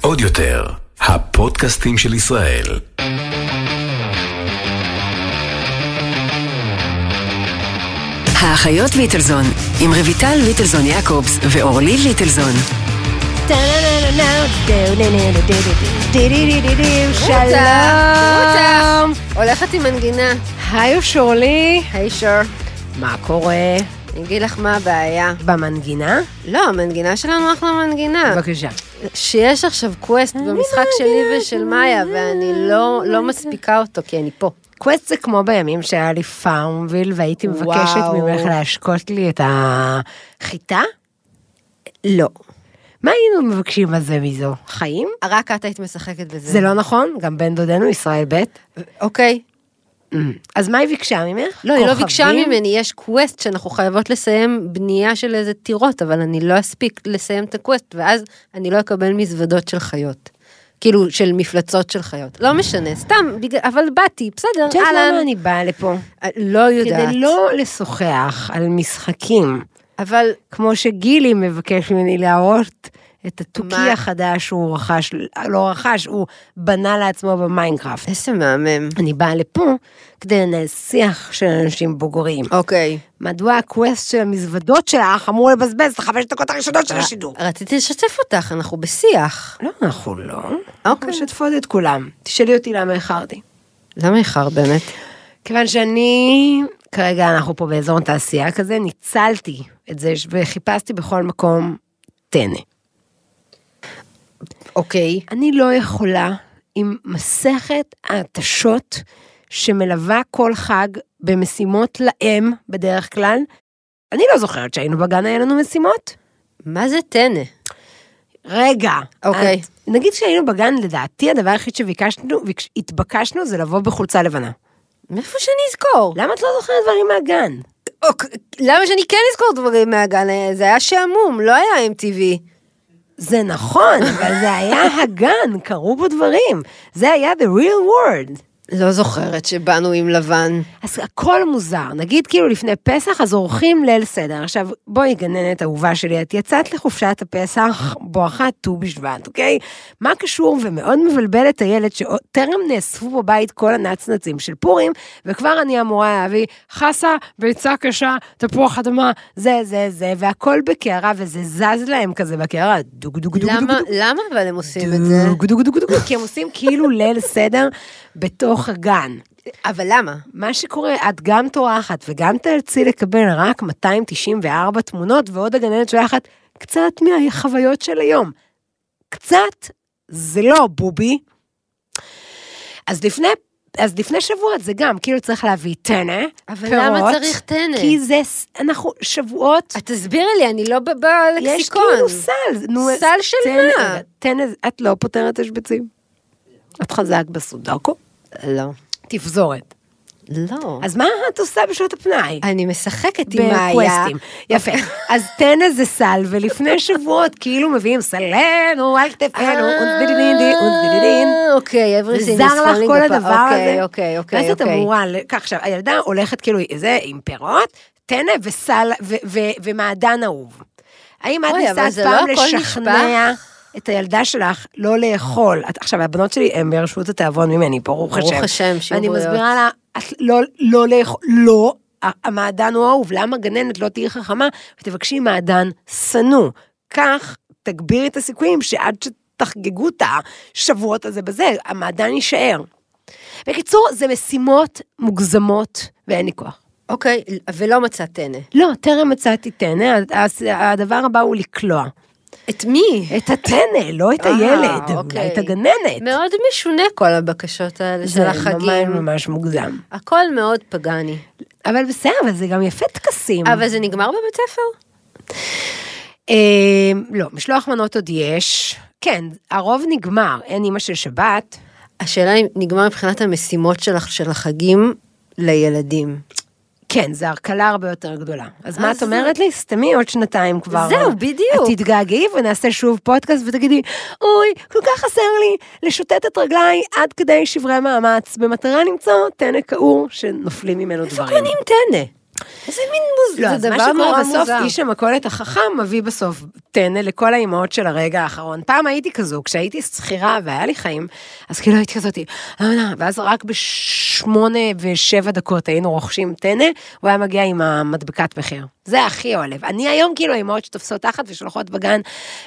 עוד יותר, הפודקאסטים של ישראל. האחיות ליטלזון, עם רויטל ליטלזון יעקובס ואורלי ליטלזון. שלום. הולכת עם מנגינה. היי אושורלי, היי שור. מה קורה? אני אגיד לך מה הבעיה. במנגינה? לא, המנגינה שלנו אחלה מנגינה. בבקשה. שיש עכשיו quest במשחק שלי ושל מאיה, ואני לא, לא מספיקה אותו, כי אני פה. quest זה כמו בימים שהיה לי FarmVille והייתי מבקשת. ממך להשקות לי את החיטה? לא. מה היינו מבקשים על זה מזו? חיים? רק את היית משחקת בזה. זה לא נכון, גם בן דודנו ישראל ב'. אוקיי. אז מה היא ביקשה ממך? לא, היא לא ביקשה? ממני, יש quest שאנחנו חייבות לסיים בנייה של איזה טירות, אבל אני לא אספיק לסיים את ה quest, ואז אני לא אקבל מזוודות של חיות. כאילו, של מפלצות של חיות. לא משנה, סתם, אבל באתי, בסדר, את יודעת אהלן. למה אני באה לפה? לא יודעת. כדי לא לשוחח על משחקים, אבל כמו שגילי מבקש ממני להראות את התוכי? החדש שהוא רכש, לא רכש, הוא בנה לעצמו ב Minecraft. איזה מהמם. אני באה לפה כדי לנהל שיח של אנשים בוגרים. אוקיי. מדוע ה quest של המזוודות שלך אמור לבזבז את החמש דקות הראשונות של השידור? רציתי לשתף אותך, אנחנו בשיח. לא, אנחנו לא. אוקיי. משתפות את כולם. תשאלי אותי למה איחרתי. למה איחר באמת? כיוון שאני, כרגע אנחנו פה באזור תעשייה כזה, ניצלתי את זה וחיפשתי בכל מקום טנא. אוקיי. אני לא יכולה עם מסכת ההתשות שמלווה כל חג במשימות לאם בדרך כלל. אני לא זוכרת שהיינו בגן, היה לנו משימות. מה זה טנא? רגע. אוקיי. את- נגיד שהיינו בגן, לדעתי הדבר היחיד שביקשנו, התבקשנו זה לבוא בחולצה לבנה. מאיפה שאני אזכור? למה את לא זוכרת דברים מהגן? אוק, למה שאני כן אזכור דברים מהגן? זה היה שעמום, לא היה MTV. זה נכון, אבל זה היה הגן, קרו בו דברים. זה היה the real world. לא זוכרת שבאנו עם לבן. אז הכל מוזר, נגיד כאילו לפני פסח, אז עורכים ליל סדר. עכשיו, בואי גננת אהובה שלי, את יצאת לחופשת הפסח בואכה ט"ו בשבט, אוקיי? מה קשור ומאוד מבלבל את הילד שטרם נאספו בבית כל הנצנצים של פורים, וכבר אני אמורה להביא חסה, ביצה קשה, תפוח אדמה, זה, זה, זה, והכל בקערה, וזה זז להם כזה בקערה, דוג דוג דוג דוג למה, דוג. למה אבל הם עושים את זה? דוג דוג דוג דוג, כי הם עושים כאילו ליל סדר בתוך הגן. אבל למה? מה שקורה, את גם טורחת וגם תאלצי לקבל רק 294 תמונות, ועוד הגננת שולחת קצת מהחוויות של היום. קצת, זה לא בובי. אז לפני, אז לפני שבוע זה גם, כאילו צריך להביא טנא, אבל פירות, למה צריך טנא? כי זה, אנחנו שבועות, את תסבירי לי, אני לא ב- יש בלקסיקון. כאילו סל. נו, סל של מה? טנא, את לא פותרת השבצים. את חזק בסודוקו? לא. תפזורת. לא. אז מה את עושה בשעות הפנאי? אני משחקת עם מאיה. בקווסטים. יפה. אז טנא זה סל, ולפני שבועות כאילו מביאים סלנו אונדדידין, אונדדידין. אה, אוקיי, זה everything זר לך כל. הדבר הזה. אוקיי, אוקיי, אוקיי. ואז את אוקיי. אמורה, עכשיו, הילדה הולכת כאילו, זה עם פירות, טנא וסל, ומעדן אהוב. האם את זה פעם לא לשכנע? את הילדה שלך לא לאכול? את- עכשיו, הבנות שלי הן ברשות התיאבון ממני, ברוך השם. ברוך השם, שיהיו ואני בריאות. מסבירה לה, את לא, לא לאכול, לא, המעדן הוא אהוב, למה גננת לא תהיי חכמה ותבקשי מעדן שנוא? כך תגבירי את הסיכויים שעד שתחגגו את השבועות הזה בזה, המעדן יישאר. בקיצור, זה משימות מוגזמות ואין לי כוח. אוקיי, ולא מצאת טנא. לא, טרם מצאתי טנא, הדבר הבא הוא לקלוע. את מי? את הטנא, לא את אה, הילד, אוקיי. אולי את הגננת. מאוד משונה כל הבקשות האלה של זה ממש החגים. ממש מוגזם. הכל מאוד פגאני. אבל בסדר, אבל זה גם יפה טקסים. אבל זה נגמר בבית ספר? אה, לא, משלוח מנות עוד יש. כן, הרוב נגמר, אין אימא של שבת. השאלה אם נגמר מבחינת המשימות שלך של החגים לילדים. כן, זו הקלה הרבה יותר גדולה. אז מה אז את אומרת לי? סתמי עוד שנתיים כבר. זהו, בדיוק. את תתגעגעי ונעשה שוב פודקאסט ותגידי, אוי, כל כך חסר לי לשוטט את רגליי עד כדי שברי מאמץ, במטרה למצוא טנא כעור שנופלים ממנו איפה דברים. קונים טנא? איזה מין מוזר, לא, זה דבר נורא בסוף, מוזר. איש המכולת החכם מביא בסוף טנא לכל האימהות של הרגע האחרון. פעם הייתי כזו, כשהייתי שכירה והיה לי חיים, אז כאילו הייתי כזאתי, ואז רק בשמונה ושבע דקות היינו רוכשים טנא, הוא היה מגיע עם המדבקת מחיר. זה הכי עולב. אני היום כאילו האימהות שתופסות תחת ושולחות בגן,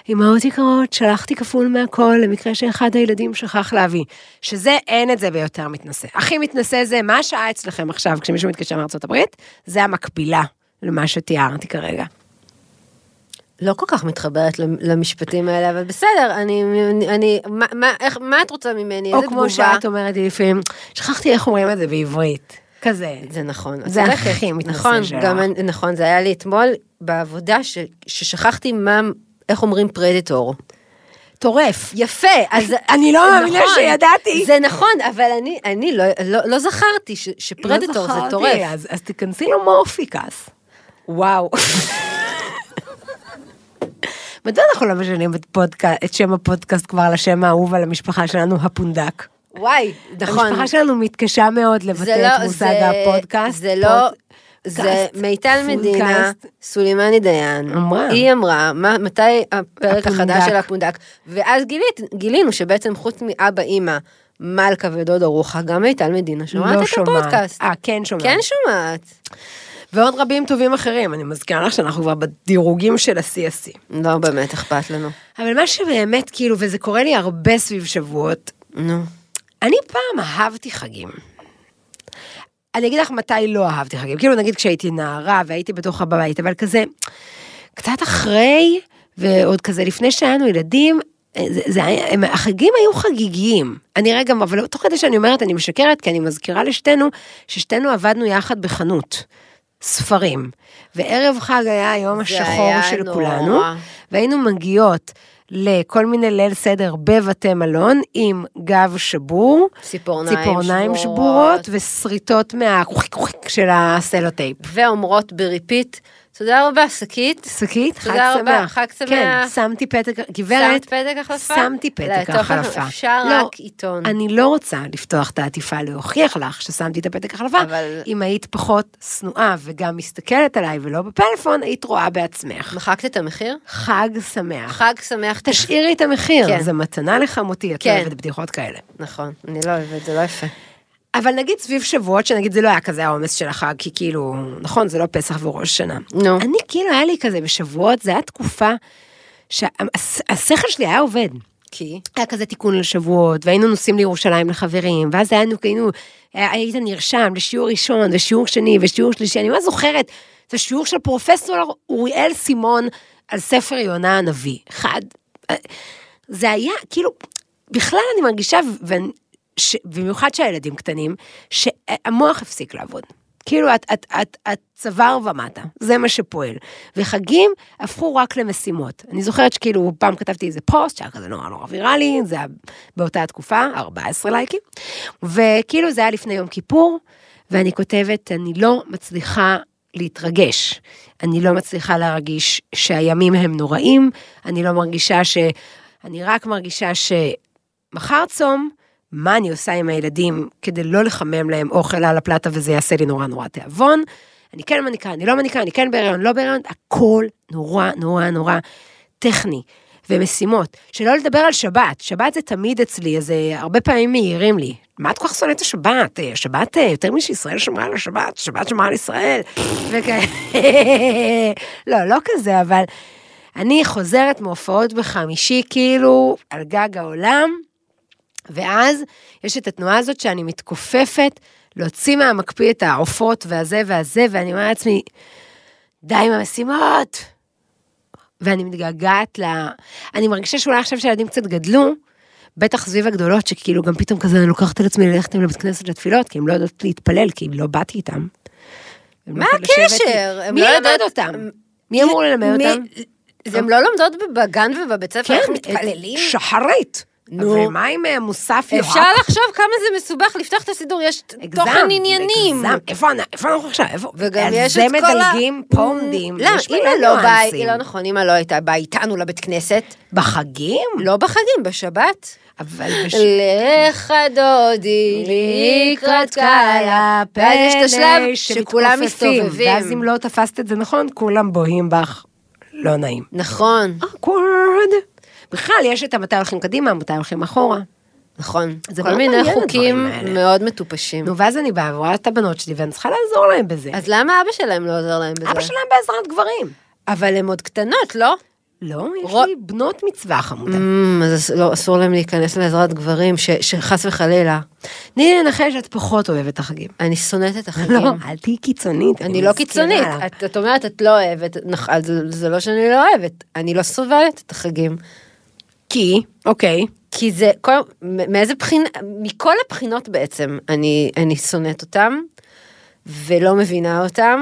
אימהות יקרות, שלחתי כפול מהכל למקרה שאחד הילדים שכח להביא. שזה, אין את זה ביותר מתנשא. הכי מתנשא זה, מה השעה אצלכם עכשיו כשמישהו מתקשר מארצות הברית? זה המקבילה למה שתיארתי כרגע. לא כל כך מתחברת למשפטים האלה, אבל בסדר, אני, אני, מה, מה, איך, מה את רוצה ממני? או איזה כמו תגובה? שאת אומרת לי לפעמים, שכחתי איך אומרים את זה בעברית. כזה. זה נכון, זה. הכי מתנשא נכון, שלך. גם נכון, זה היה לי אתמול בעבודה ש, ששכחתי מה, איך אומרים predator. טורף. יפה, אז... אני לא מאמינה נכון, שידעתי. זה נכון, אבל אני, אני לא, לא, לא זכרתי ש, ש predator לא זה טורף. אז, אז תיכנסי למורפיקס. וואו. מדוע אנחנו לא משנים את, פודקאסט, את שם הפודקאסט כבר לשם האהוב על המשפחה שלנו, הפונדק? וואי, נכון. המשפחה שלנו מתקשה מאוד לבטא זה את לא, מושג זה, הפודקאסט. זה לא, פוד- זה מיטל מדינה. סולימני דיין, אמרה. היא אמרה, מה, מתי הפרק הפונדק. החדש של הפונדק, ואז גילית, גילינו שבעצם חוץ מאבא אימא, מלכה ודודה רוחה, גם מיטל מדינה שומעת לא את הפודקאסט. אה, כן שומעת. כן שומעת. ועוד רבים טובים אחרים, אני מזכירה לך שאנחנו כבר בדירוגים של ה-CSC. לא באמת אכפת לנו. אבל מה שבאמת, כאילו, וזה קורה לי הרבה סביב שבועות, נו. אני פעם אהבתי חגים. אני אגיד לך מתי לא אהבתי חגים, כאילו נגיד כשהייתי נערה והייתי בתוך הבית, אבל כזה, קצת אחרי, ועוד כזה לפני שהיינו ילדים, זה, זה היה, הם, החגים היו חגיגיים. אני רגע, אבל תוך כדי שאני אומרת, אני משקרת, כי אני מזכירה לשתינו, ששתינו עבדנו יחד בחנות. ספרים, וערב חג היה היום זה השחור היה של נורא. כולנו, והיינו מגיעות לכל מיני ליל סדר בבתי מלון עם גב שבור, ציפורניים, ציפורניים שבורות ושריטות מהקוחיק של הסלוטייפ. ואומרות ב repeat, תודה רבה, שקית. שקית, חג תודה רבה, שמח. חג שמח. כן, שמתי פתק, גברת, שמת פתק החלפה? שמתי פתק לעטוף החלפה. אפשר לא, רק עיתון. אני לא רוצה לפתוח את העטיפה להוכיח לך ששמתי את הפתק החלפה. אבל- אם היית פחות שנואה וגם מסתכלת עליי ולא בפלאפון, היית רואה בעצמך. מחקת את המחיר? חג שמח. חג שמח. תשאירי את המחיר, כן. זה מתנה לחמותי, את כן. אוהבת בדיחות כאלה. נכון, אני לא אוהבת, זה לא יפה. אבל נגיד סביב שבועות, שנגיד זה לא היה כזה העומס של החג, כי כאילו, נכון, זה לא פסח וראש שנה. נו. אני כאילו, היה לי כזה בשבועות, זה היה תקופה שהשכל שלי היה עובד. כי? היה כזה תיקון לשבועות, והיינו נוסעים לירושלים לחברים, ואז היינו כאילו, היית נרשם לשיעור ראשון, ושיעור שני, ושיעור שלישי, אני ממש זוכרת, זה שיעור של פרופסור אוריאל סימון על ספר יונה הנביא. אחד, זה היה, כאילו, בכלל אני מרגישה, ו- ש- במיוחד שהילדים קטנים, שהמוח הפסיק לעבוד. כאילו, את, את, את, את צוואר ומטה, זה מה שפועל. וחגים הפכו רק למשימות. אני זוכרת שכאילו, פעם כתבתי איזה פוסט שהיה כזה נורא נורא ויראלי, זה היה באותה תקופה, 14 לייקים, וכאילו זה היה לפני יום כיפור, ואני כותבת, אני לא מצליחה להתרגש. אני לא מצליחה להרגיש שהימים הם נוראים, אני לא מרגישה ש... אני רק מרגישה שמחר צום, מה אני עושה עם הילדים כדי לא לחמם להם אוכל על הפלטה וזה יעשה לי נורא נורא תיאבון. אני כן מניקה, אני לא מניקה, אני כן בהיריון, לא בהיריון, הכל נורא נורא נורא טכני. ומשימות, שלא לדבר על שבת, שבת זה תמיד אצלי, אז אה, הרבה פעמים מעירים לי, מה את כל כך שונאת את השבת? אה, השבת אה, יותר משישראל שמרה על השבת, שבת שמרה על ישראל. לא, לא כזה, אבל אני חוזרת מהופעות בחמישי, כאילו, על גג העולם, ואז יש את התנועה הזאת שאני מתכופפת, להוציא מהמקפיא את העופות והזה והזה, ואני אומרת לעצמי, די עם המשימות. ואני מתגעגעת ל... אני מרגישה שאולי עכשיו שהילדים קצת גדלו, בטח סביב הגדולות, שכאילו גם פתאום כזה אני לוקחת על עצמי ללכת עם לבית כנסת לתפילות, כי הם לא יודעות להתפלל, כי לא באתי איתם. לא מה לשבת הקשר? מי לא ילמד אותם? מי אמור ללמד אותם? הם לא לומדות בגן ובבית ספר איך כן, מתפללים? את שחרית. נו. אבל מה עם אה, מוסף יורק? אפשר לחשוב כמה זה מסובך לפתוח את הסידור, יש תוכן עניינים. הגזם, איפה אנ- איפה אנחנו עכשיו? איפה? וגם יש זה את כל ה... מדלגים, פה עומדים, אמא מלא לא באה, ניואנסים. לא נכון, אמא לא הייתה באה איתנו לבית כנסת. בחגים? לא בחגים, בשבת. אבל בש... לך דודי לקראת כלה, ואז יש את השלב שכולם מסתובבים. ואז אם לא תפסת את זה נכון, כולם בוהים בך. לא נעים. נכון, awkward. בכלל, יש את המתי הולכים קדימה, מתי הולכים אחורה. נכון. זה כל מיני חוקים. מאוד מטופשים. נו, ואז אני באה ורואה את הבנות שלי, ואני צריכה לעזור להם בזה. אז למה אבא שלהם לא עוזר להם בזה? אבא שלהם בעזרת גברים. אבל הן עוד קטנות, לא? לא, יש לי בנות מצווה חמודה. אמ, אז לא, אסור להם להיכנס לעזרת גברים, ש- שחס וחלילה. תני לי לנחש שאת פחות אוהבת את החגים. אני שונאת את החגים. לא, אל תהיי קיצונית. אני לא קיצונית. את, את אומרת את לא אוהבת, זה לא שאני לא אוהבת, אני לא סובלת את החגים. כי, אוקיי. כי זה, כל, מאיזה בחינה, מכל הבחינות בעצם, אני, אני שונאת אותם, ולא מבינה אותם.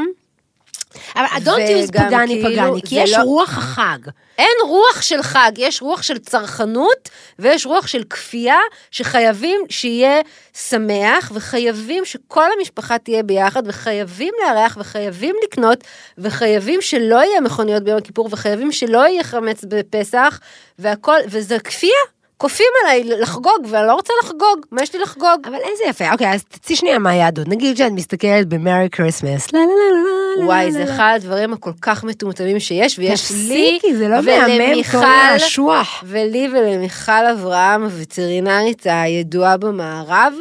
אבל don't use וגם פגני כאילו, פגני, כי יש לא- רוח החג. אין רוח של חג, יש רוח של צרכנות ויש רוח של כפייה שחייבים שיהיה שמח וחייבים שכל המשפחה תהיה ביחד וחייבים לארח וחייבים לקנות וחייבים שלא יהיה מכוניות ביום הכיפור וחייבים שלא יהיה חמץ בפסח והכל, וזה כפייה. כופים עליי לחגוג ואני לא רוצה לחגוג, מה יש לי לחגוג? אבל איזה יפה. אוקיי, אז תצאי שנייה מהיהדות. נגיד שאת מסתכלת כריסמס. לא, לא, לא, לא, לא. וואי, זה אחד הדברים הכל כך מטומטמים שיש, ויש לי תפסיקי, זה לא מהמם, האשוח. ולי ולמיכל אברהם, הווטרינרית הידועה במערב,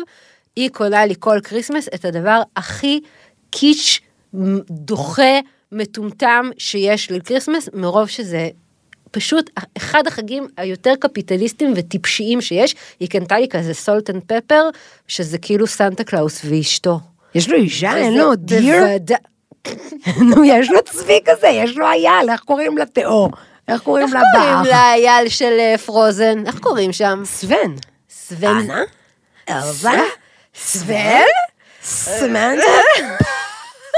היא קונה לי כל כריסמס את הדבר הכי קיטש, דוחה, מטומטם שיש לקריסמס, מרוב שזה פשוט אחד החגים היותר קפיטליסטיים וטיפשיים שיש. היא קנתה לי כזה salt and pepper, שזה כאילו סנטה קלאוס ואשתו. יש לו אישה, אין לו deer? נו, יש לו צבי כזה, יש לו אייל, איך קוראים לתאו? איך קוראים איך לבח? קוראים לאייל של אה, פרוזן? איך קוראים שם? סוון. סוון. אנה? אלזה? סוון? סמנדה?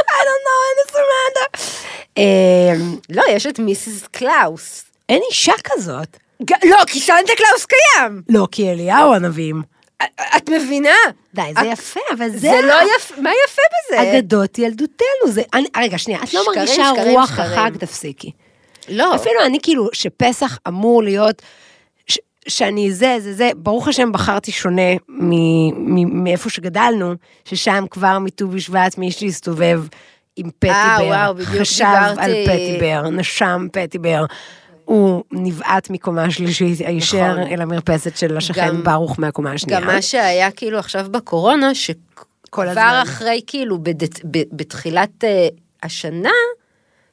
I don't know, אין סמנדה. אמ, לא, יש את Mrs. קלאוס. אין אישה כזאת. ג- לא, כי סנטה קלאוס קיים. לא, כי אליהו הנביאים. את מבינה? די, זה יפה, אבל זה... זה לא יפה, מה יפה בזה? אגדות ילדותנו, זה... אני, רגע, שנייה, את לא מרגישה רוח. החג, תפסיקי. לא. אפילו אני כאילו, שפסח אמור להיות, ש, שאני זה, זה, זה, ברוך השם בחרתי שונה מ- מ- מאיפה שגדלנו, ששם כבר מט"ו בשבט מי שהסתובב עם פטי אה, חשב על פטי בר, נשם פטי בר. הוא נבעט מקומה שלישית הישר נכון. אל המרפסת של השכן גם- ברוך מהקומה השנייה. גם מה שהיה כאילו עכשיו בקורונה, שכבר. אחרי כאילו בדת- ב- בתחילת אה, השנה,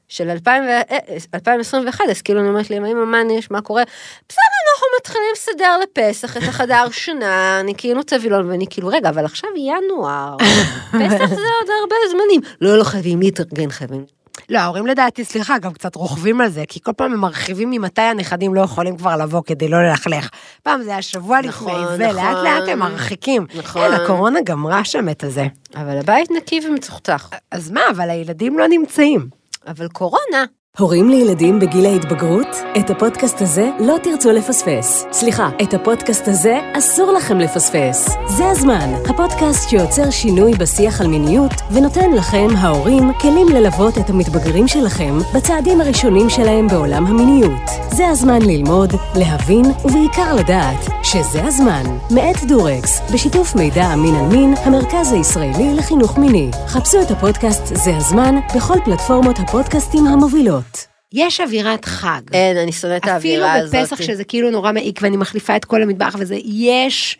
של 2000 ו- אה, 2021, אז כאילו אני אומרת לי, אמא, מה יש, מה קורה? בסדר, אנחנו מתחילים לסדר לפסח את החדר שנה, אני כאילו צבילון, ואני כאילו, רגע, אבל עכשיו ינואר, פסח זה עוד הרבה זמנים. לא, לא חייבים להתארגן, חייבים. לא, ההורים לדעתי, סליחה, גם קצת רוכבים על זה, כי כל פעם הם מרחיבים ממתי הנכדים לא יכולים כבר לבוא כדי לא ללכלך. פעם זה היה שבוע נכון, לפני זה, נכון. לאט לאט הם מרחיקים. נכון. כן, הקורונה גמרה שם את הזה. אבל הבית נקי ומצוחצח. אז מה, אבל הילדים לא נמצאים. אבל קורונה, הורים לילדים בגיל ההתבגרות? את הפודקאסט הזה לא תרצו לפספס. סליחה, את הפודקאסט הזה אסור לכם לפספס. זה הזמן, הפודקאסט שיוצר שינוי בשיח על מיניות ונותן לכם, ההורים, כלים ללוות את המתבגרים שלכם בצעדים הראשונים שלהם בעולם המיניות. זה הזמן ללמוד, להבין ובעיקר לדעת שזה הזמן. מאת דורקס, בשיתוף מידע אמין על מין, המרכז הישראלי לחינוך מיני. חפשו את הפודקאסט זה הזמן בכל פלטפורמות הפודקאסטים המובילות. יש אווירת חג. אין, אני שונאת את אפילו האווירה הזאת. בפסח שזה כאילו נורא מעיק ואני מחליפה את כל המטבח וזה, יש,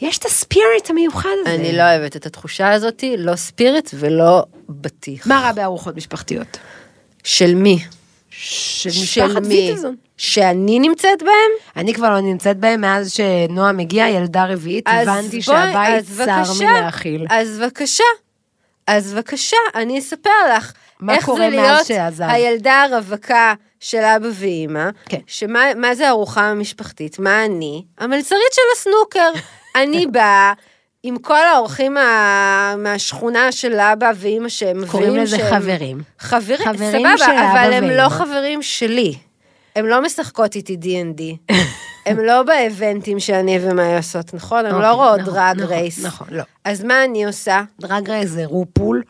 יש את הספיריט המיוחד הזה. אני לא אוהבת את התחושה הזאתי, לא ספיריט ולא בטיח. מה רע בארוחות משפחתיות? של מי? של של משפחת? ויטלזון. שאני נמצאת בהם? אני כבר לא נמצאת בהם מאז שנועם הגיעה, ילדה רביעית, הבנתי בואי, שהבית צר מלהכיל. אז בבקשה, אז בבקשה, אני אספר לך. איך זה להיות שעזב? הילדה הרווקה של אבא ואימא, כן. שמה מה זה ארוחה המשפחתית? מה אני? המלצרית של הסנוקר. אני באה עם כל האורחים מה, מהשכונה של אבא ואימא שהם מביאים קוראים לזה שהם... חברים. חברים, חברים סבבה, של אבל הם לא ואמא. חברים שלי. הם לא משחקות איתי D&D. הם לא באבנטים שאני ומאי עושות, נכון? הם לא אוקיי, רואות נכון, דרג נכון, רייס. נכון, לא. אז מה אני עושה? דרג רייס זה רופול.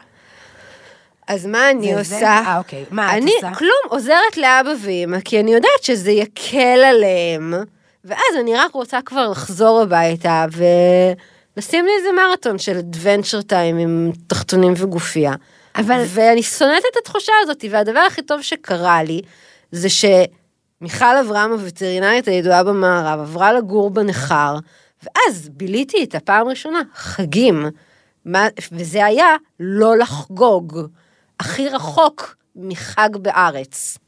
אז מה אני זה? עושה? אה, אוקיי. מה את אני עושה? כלום, עוזרת לאבא ואמא, כי אני יודעת שזה יקל עליהם, ואז אני רק רוצה כבר לחזור הביתה ולשים לי איזה מרתון של אדוונצ'ר טיים עם תחתונים וגופייה. אבל- ואני שונאת את התחושה הזאת, והדבר הכי טוב שקרה לי, זה שמיכל אברהם, הווטרינרית הידועה במערב, עברה לגור בנכר, ואז ביליתי איתה פעם ראשונה חגים. מה, וזה היה לא לחגוג, הכי רחוק מחג בארץ.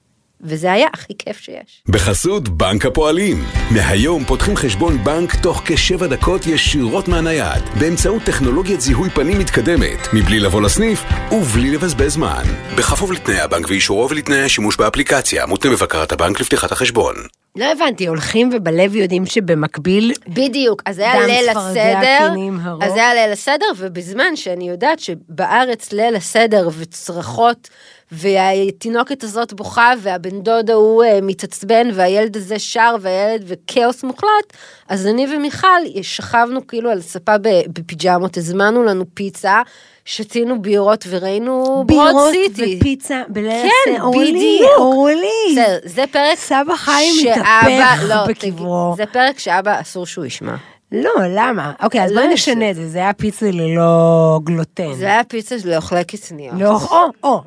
וזה היה הכי כיף שיש. בחסות בנק הפועלים. מהיום פותחים חשבון בנק תוך כשבע דקות ישירות מהנייד, באמצעות טכנולוגיית זיהוי פנים מתקדמת, מבלי לבוא לסניף ובלי לבזבז זמן. בכפוף לתנאי הבנק ואישורו ולתנאי השימוש באפליקציה, מותנה בבקרת הבנק לפתיחת החשבון. לא הבנתי, הולכים ובלב יודעים שבמקביל... בדיוק, אז היה ליל הסדר. אז היה ליל הסדר, ובזמן שאני יודעת שבארץ ליל הסדר וצרחות, והתינוקת הזאת בוכה, והבן דוד ההוא אה, מתעצבן, והילד הזה שר, והילד וכאוס מוחלט, אז אני ומיכל שכבנו כאילו על ספה בפיג'מות, הזמנו לנו פיצה, שתינו בירות וראינו בירות סיטי. ופיצה בליל כן. אורלי, בדיוק. אורלי. בסדר, זה פרק סבא חיים מתהפך לא, בקברו. זה פרק שאבא אסור שהוא ישמע. לא, למה? אוקיי, אז לא בואי יש- נשנה את זה, זה היה פיצה ללא גלוטן. זה היה פיצה לאוכלי קצניות. לא, או, או,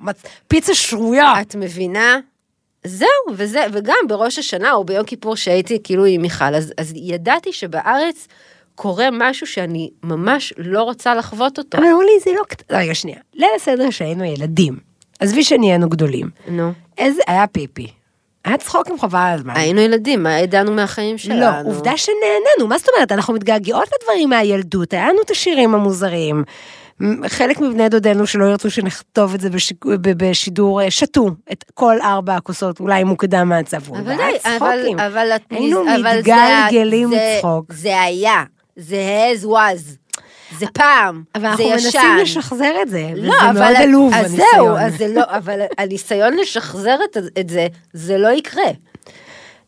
פיצה שרויה. את מבינה? זהו, וזה, וגם בראש השנה או ביום כיפור שהייתי כאילו עם מיכל, אז, אז ידעתי שבארץ קורה משהו שאני ממש לא רוצה לחוות אותו. אבל אורלי, זה לא... קט- רגע, שנייה. ליל הסדר שהיינו ילדים, עזבי שנהיינו גדולים. נו, איזה... היה פיפי. היה צחוק עם חבל הזמן. היינו ילדים, מה ידענו מהחיים שלנו? לא, עובדה שנהנינו, מה זאת אומרת? אנחנו מתגעגעות לדברים מהילדות, היה לנו את השירים המוזרים. חלק מבני דודינו שלא ירצו שנכתוב את זה בשיק- בשידור, אה, שתו את כל ארבע הכוסות, אולי מוקדם מהצבוע. אבל והיה די, אבל, צחוקים. אבל, היינו אבל זה- מתגלגלים זה- מצחוק. זה היה, זה as was, זה פעם, אבל זה אנחנו ישן. מנסים לשחזר את זה, לא, וזה אבל... מאוד עלוב אז הניסיון. זהו, אז זה לא, אבל הניסיון לשחזר את, את זה, זה לא יקרה.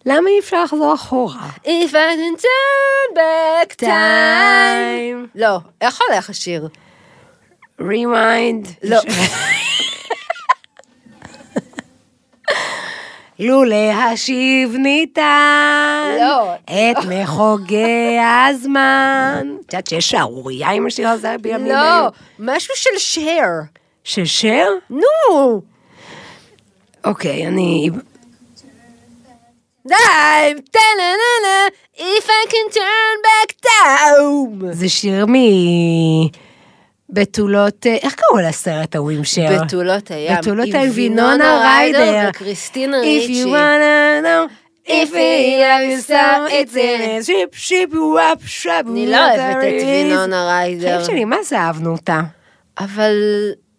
למה אי אפשר לחזור אחורה? If I can turn back time. לא, איך הולך השיר? rewind. לא. לו להשיב ניתן לא. את מחוגי הזמן. את יודעת שיש שערורייה עם השיר הזה בימים לא, אלו? משהו של שר. של שר? נו. אוקיי, אני... די, טה-נה-נה-נה, If I can turn back time. זה שיר מ... בתולות... איך קראו לסרט ההוא עם שר? בתולות הים. בתולות הים, וינונה ריידר. וקריסטינה If ריצ'י. you wanna know, If if he you have some, it's in it. שיפ שיפ וואפ שב אני לא אוהבת את וינונה ריידר. חיים שלי, מה זה אהבנו אותה? אבל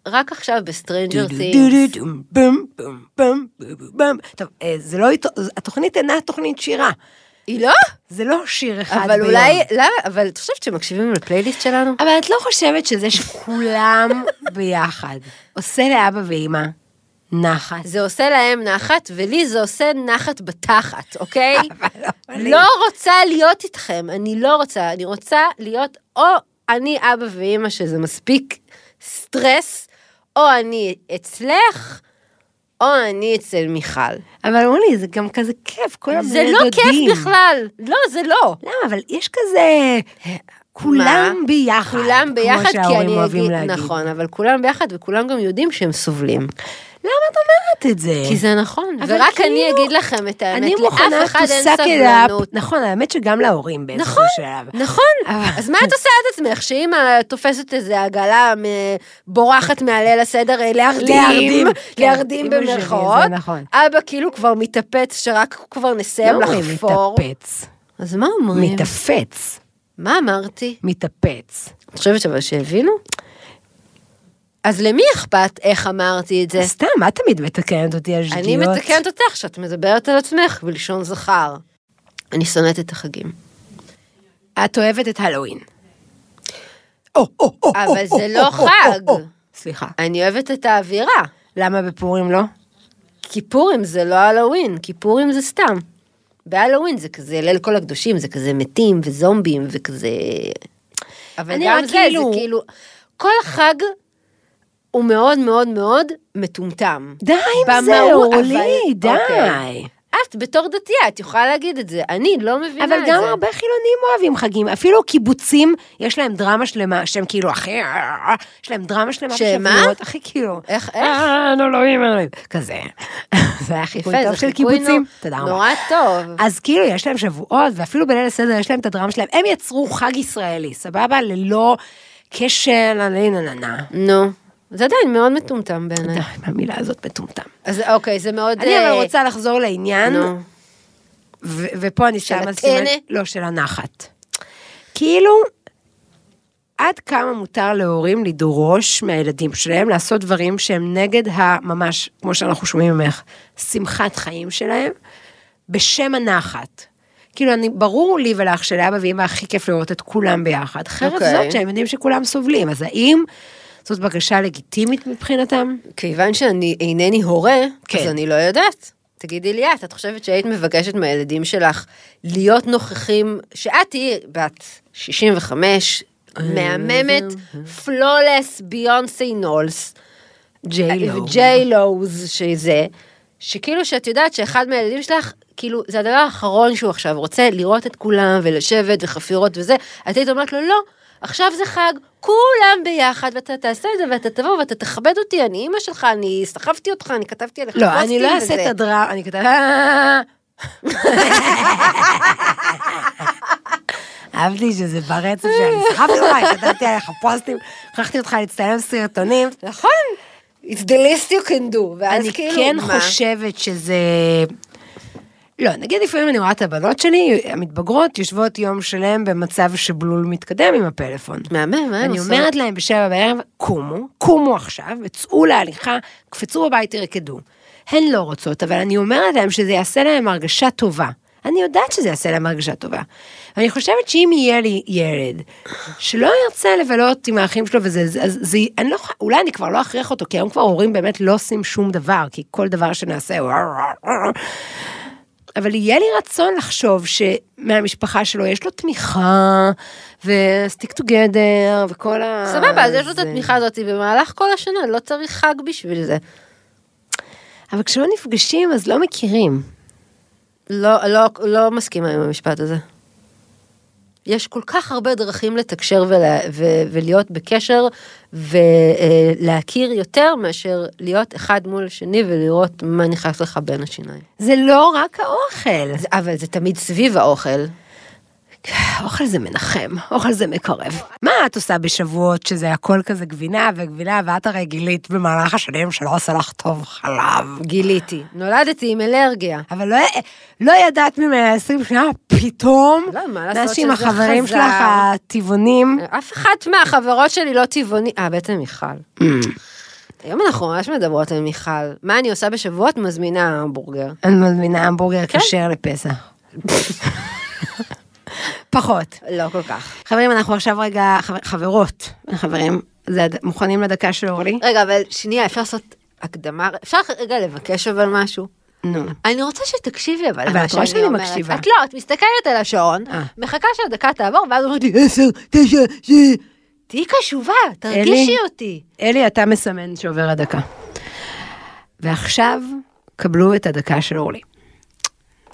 רק עכשיו בסטרנג'ר בום. טוב, אה, זה לא... התוכנית אינה תוכנית שירה. היא לא? זה לא שיר אחד אבל ביום. אולי, למה? אבל את חושבת שמקשיבים לפלייליסט שלנו? אבל את לא חושבת שזה שכולם ביחד עושה לאבא ואימא נחת? זה עושה להם נחת, ולי זה עושה נחת בתחת, אוקיי? אבל לא רוצה להיות איתכם, אני לא רוצה, אני רוצה להיות או אני אבא ואימא שזה מספיק סטרס, או אני אצלך, או אני אצל מיכל. אבל אורלי, זה גם כזה כיף, כל הבני זה. לא כיף בכלל, לא, זה לא. למה? אבל יש כזה... כולם מה? ביחד. כולם ביחד, כמו כי שההורים אני אוהבים אגיד, להגיד. נכון, אבל כולם ביחד וכולם גם יודעים שהם סובלים. למה את אומרת את זה? כי זה נכון, ורק כאילו, אני אגיד לכם את האמת, אני לאף מוכנה אחד אין. סבלנות. נכון, האמת שגם להורים באיזשהו נכון, שלב. נכון. אבל- אז מה את עושה את עצמך? שאמא תופסת איזה עגלה בורחת מהליל הסדר אה, להרדים, להרדים, כן, במרכאות. נכון. אבא כאילו כבר מתאפץ שרק כבר נסיים לא לחפור. מתאפץ. אז מה אומרים? מתאפץ. מה אמרתי? מתאפץ. את חושבת אבל שהבינו? אז למי אכפת איך אמרתי את זה? סתם, את תמיד מתקנת אותי על שגיאות. אני מתקנת אותך שאת מדברת על עצמך בלשון זכר. אני שונאת את החגים. את אוהבת את הלואוין. או, או, או, אבל זה לא חג. סליחה. אני אוהבת את האווירה. למה בפורים לא? כיפורים זה לא הלואוין, כיפורים זה סתם. בהלואוין זה כזה ליל כל הקדושים, זה כזה מתים וזומבים וכזה... אבל גם זה, כאילו- זה כאילו... כל חג הוא מאוד מאוד מאוד מטומטם. די עם זה, אורלי, אבל- די. אוקיי. את בתור דתייה, את יכולה להגיד את זה, אני לא מבינה את אבל זה. גם הרבה חילונים אוהבים חגים, אפילו קיבוצים, יש להם דרמה שלמה, שהם כאילו הכי... יש להם דרמה שלמה שמה? בשבועות, הכי כאילו... איך, איך? אה, אלוהים, אלוהים. כזה. זה היה חיקוי טוב של קיבוצים. תודה רבה. נורא טוב. אז כאילו יש להם שבועות, ואפילו בליל הסדר יש להם את הדרמה שלהם. הם יצרו חג ישראלי, סבבה? ללא קשר. נו, זה עדיין מאוד מטומטם בעיניי. די, המילה הזאת מטומטם. אז אוקיי, זה מאוד... אני אה, אבל רוצה לחזור לעניין, ופה אני של שמה הטנא? לא, של הנחת. כאילו, עד כמה מותר להורים לדרוש מהילדים שלהם לעשות דברים שהם נגד הממש, כמו שאנחנו שומעים ממך, שמחת חיים שלהם, בשם הנחת. כאילו, אני, ברור לי ולאח של אבא ואמא הכי כיף לראות את כולם ביחד. חרף אוקיי. זאת שהם יודעים שכולם סובלים, אז האם זאת בקשה לגיטימית מבחינתם? כיוון שאני אינני הורה, כן. אז אני לא יודעת. תגידי לי את, את חושבת שהיית מבקשת מהילדים שלך להיות נוכחים, שאת תהיי בת 65, מהממת, פלולס, ביונסי נולס, ג'יי-לו. ג'יי-לוז, שזה, שכאילו שאת יודעת שאחד מהילדים שלך, כאילו, זה הדבר האחרון שהוא עכשיו רוצה, לראות את כולם ולשבת וחפירות וזה, את היית אומרת לו, לא, עכשיו זה חג, כולם ביחד, ואתה תעשה את זה, ואתה תבוא ואתה תכבד אותי, אני אימא שלך, אני סחבתי אותך, אני כתבתי עליך לא, פוסטים אני לא אעשה וזה." את הדרמה, אני כתב... "אה." אהבתי שזה ברצף שאני סחבתי אותך, כתבתי עליך פוסטים, הכרחתי אותך להצטלם סרטונים. נכון, it's the least you can do, ואז אני כאילו, כן מה? חושבת שזה... לא, נגיד לפעמים אני רואה את הבנות שלי, המתבגרות, יושבות יום שלם במצב שבלול מתקדם עם הפלאפון. מהמם, מה הם אני עושות? אומרת להם בשבע בערב, קומו, קומו עכשיו, וצאו להליכה, קפצו בבית, תרקדו. הן לא רוצות, אבל אני אומרת להם שזה יעשה להם הרגשה טובה. אני יודעת שזה יעשה להם הרגשה טובה. ואני חושבת שאם יהיה לי ילד שלא ירצה לבלות עם האחים שלו וזה, אז זה, אני לא, אולי אני כבר לא אכריח אותו, כי היום כבר הורים באמת לא עושים שום דבר, כי כל דבר שנעשה הוא... אבל יהיה לי רצון לחשוב שמהמשפחה שלו יש לו תמיכה, ו-stick together, וכל ה... סבבה, אז יש לו את התמיכה הזאת במהלך כל השנה, לא צריך חג בשביל זה. אבל כשלא נפגשים אז לא מכירים. לא, לא, לא מסכימה עם המשפט הזה. יש כל כך הרבה דרכים לתקשר ולה, ו, ולהיות בקשר ולהכיר יותר מאשר להיות אחד מול השני ולראות מה נכנס לך בין השיניים. זה לא רק האוכל. זה, אבל זה תמיד סביב האוכל. אוכל זה מנחם, אוכל זה מקרב. מה את עושה בשבועות שזה הכל כזה גבינה וגבינה, ואת הרי גילית במהלך השנים שלא עושה לך טוב חלב. גיליתי. נולדתי עם אלרגיה. אבל לא, לא ידעת ממנה 20 שנה, פתאום, לא, מה לעשות נעשי עם שזה החברים חזר. שלך הטבעונים. אף אחת מהחברות שלי לא טבעוני... אה, בעצם מיכל. היום אנחנו ממש מדברות על מיכל. מה אני עושה בשבועות? מזמינה המבורגר. אני מזמינה המבורגר כן. כשר לפסח. פחות. לא כל כך. חברים, אנחנו עכשיו רגע, חבר- חברות, חברים, זה מוכנים לדקה של אורלי? רגע, אבל שנייה, אפשר לעשות הקדמה? אפשר רגע לבקש אבל משהו? נו. אני רוצה שתקשיבי אבל. אבל את רואה שאני. מקשיבה. את לא, את מסתכלת על השעון, אה. מחכה שהדקה תעבור, ואז אומרת לי, עשר, תשע, זה... תהיי קשובה, תרגישי? אותי. אלי, אתה מסמן שעובר הדקה. ועכשיו, קבלו את הדקה של אורלי.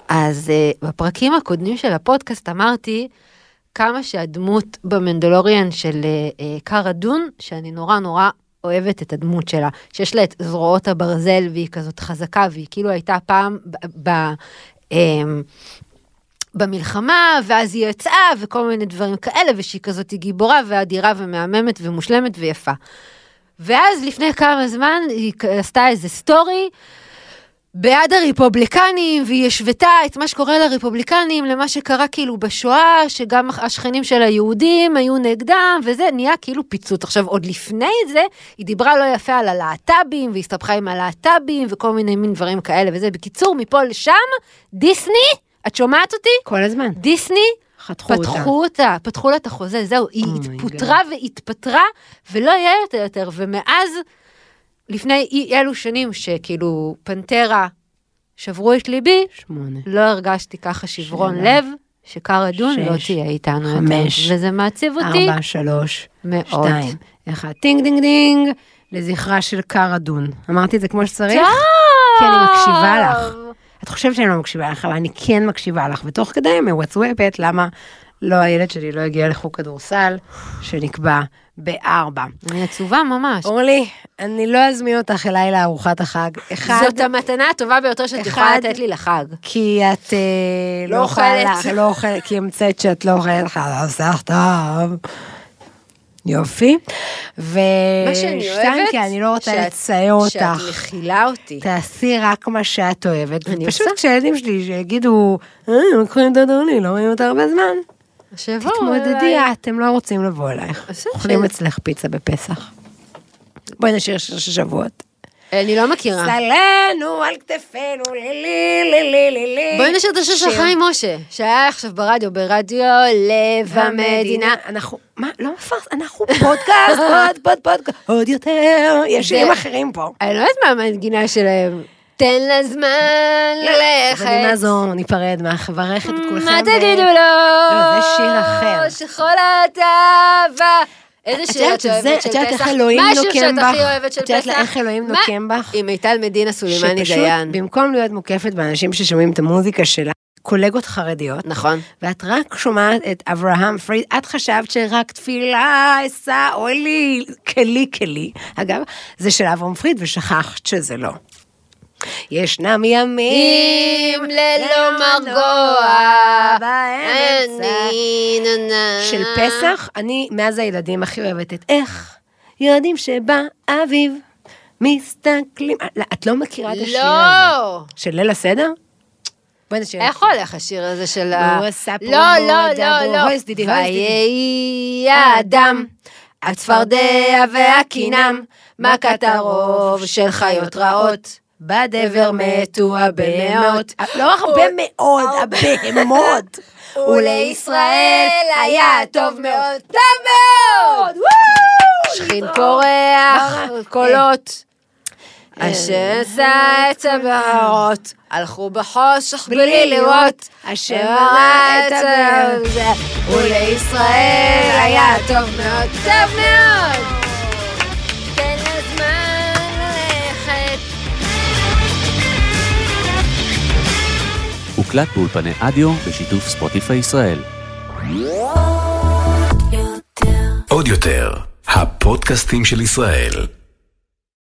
אז uh, בפרקים הקודמים של הפודקאסט אמרתי כמה שהדמות במנדלוריאן של uh, קארה דון, שאני נורא נורא אוהבת את הדמות שלה, שיש לה את זרועות הברזל והיא כזאת חזקה, והיא כאילו הייתה פעם ב... ב um, במלחמה, ואז היא יצאה, וכל מיני דברים כאלה, ושהיא כזאת גיבורה ואדירה ומהממת ומושלמת ויפה. ואז לפני כמה זמן היא עשתה איזה סטורי, בעד הרפובליקנים, והיא השוותה את מה שקורה לרפובליקנים למה שקרה כאילו בשואה, שגם השכנים של היהודים היו נגדם, וזה נהיה כאילו פיצוץ. עכשיו, עוד לפני זה, היא דיברה לא יפה על הלהט"בים, והסתבכה עם הלהט"בים, וכל מיני מין דברים כאלה וזה. בקיצור, מפה לשם, דיסני, את שומעת אותי? כל הזמן. דיסני, חתכו אותה. פתחו אותה, פתחו לה את החוזה, זהו, היא Oh התפוטרה והתפטרה, ולא יהיה יותר יותר, ומאז, לפני אי אלו שנים, שכאילו פנטרה שברו את ליבי, שמונה. לא הרגשתי ככה שברון שבע. לב, שקר אדון לא. תהיה איתנו חמש. יותר. וזה מעציב אותי ארבע, שלוש, מאוד. שתיים, אחד. טינג דינג דינג, לזכרה של קארה דון. אמרתי את זה כמו שצריך? טוב! כי אני מקשיבה לך. את חושבת שאני לא מקשיבה לך, אבל אני כן מקשיבה לך, ותוך כדי מווצאפת, למה לא, הילד שלי לא הגיע לחוג כדורסל, שנקבע בארבע. אני עצובה ממש. אורלי, אני לא אזמין אותך אליי לארוחת החג. אחד, זאת המתנה הטובה ביותר שאת יכולה אחד, לתת לי לחג. כי את אה, לא לא אוכלת. לא אוכלת, כי המצאת שאת לא אוכלת חלסך טוב. יופי. מה שאני ושתיים, אוהבת, כי אני לא רוצה שאת- לצייר שאת אותך. מכילה אותי. תעשי רק מה שאת אוהבת. אני פשוט עושה. כשהילדים שלי שיגידו, אה, הם לקחו את אדוני, לא רואים אותה הרבה זמן. שיבואו תתמודדי. אתם לא רוצים לבוא אלייך. אוכלים אצלך פיצה בפסח. בואי נשאיר שיר של שבועות. אני לא מכירה. סלנו על כתפינו, לילי, לילי, לילי. בואי נשאיר את השיר של. חיים משה, שהיה עכשיו ברדיו, ברדיו לב המדינה. אנחנו, מה, לא מפרס, אנחנו פודקאסט, עוד פוד פודקאסט, עוד יותר, יש שירים אחרים פה. אני לא יודעת מה המנגינה שלהם. תן לה זמן ללכת. אז אני נעזור, ניפרד, מברכת את כולכם. מה תגידו לו? לא, זה שיר אחר. שכל אהבה. איזה שיר את אוהבת של את יודעת פסח? איך אלוהים מה השיר נוקם שאת בך? הכי אוהבת של את יודעת פסח? איך אלוהים? נוקם בך? עם מיטל מדינה סולימני שפשוט, דיין. במקום להיות מוקפת באנשים ששומעים את המוזיקה שלה, קולגות חרדיות, נכון. ואת רק שומעת את אברהם פריד, את חשבת שרק תפילה אשא, אוי לי, כלי כלי. אגב, זה של אברהם פריד, ושכחת שזה לא. ישנם ימים ללא מרגוע, באמצע. של פסח, אני מאז הילדים הכי אוהבת את איך יודעים שבא אביב, מסתכלים, לא, את לא מכירה את השיר הזה. לא. של ליל הסדר? בואי נשאיר. איך הולך השיר הזה של ה... הוא עשה פה לא, לא, לא, לא. ויהי האדם, הצפרדע והקינם, מכת הרוב של חיות רעות. בדבר מתו הבהמות. לא הרבה מאוד, הבהמות. ולישראל היה טוב מאוד, טוב מאוד! שכין פורח, קולות. אשר עשה את הבהרות, הלכו בחושך בלי לראות, אשר ראה את הבהרות. ולישראל היה טוב מאוד, טוב מאוד! הוקלט באולפני אדיו בשיתוף ספוטיפיי ישראל. עוד יותר, הפודקאסטים של ישראל.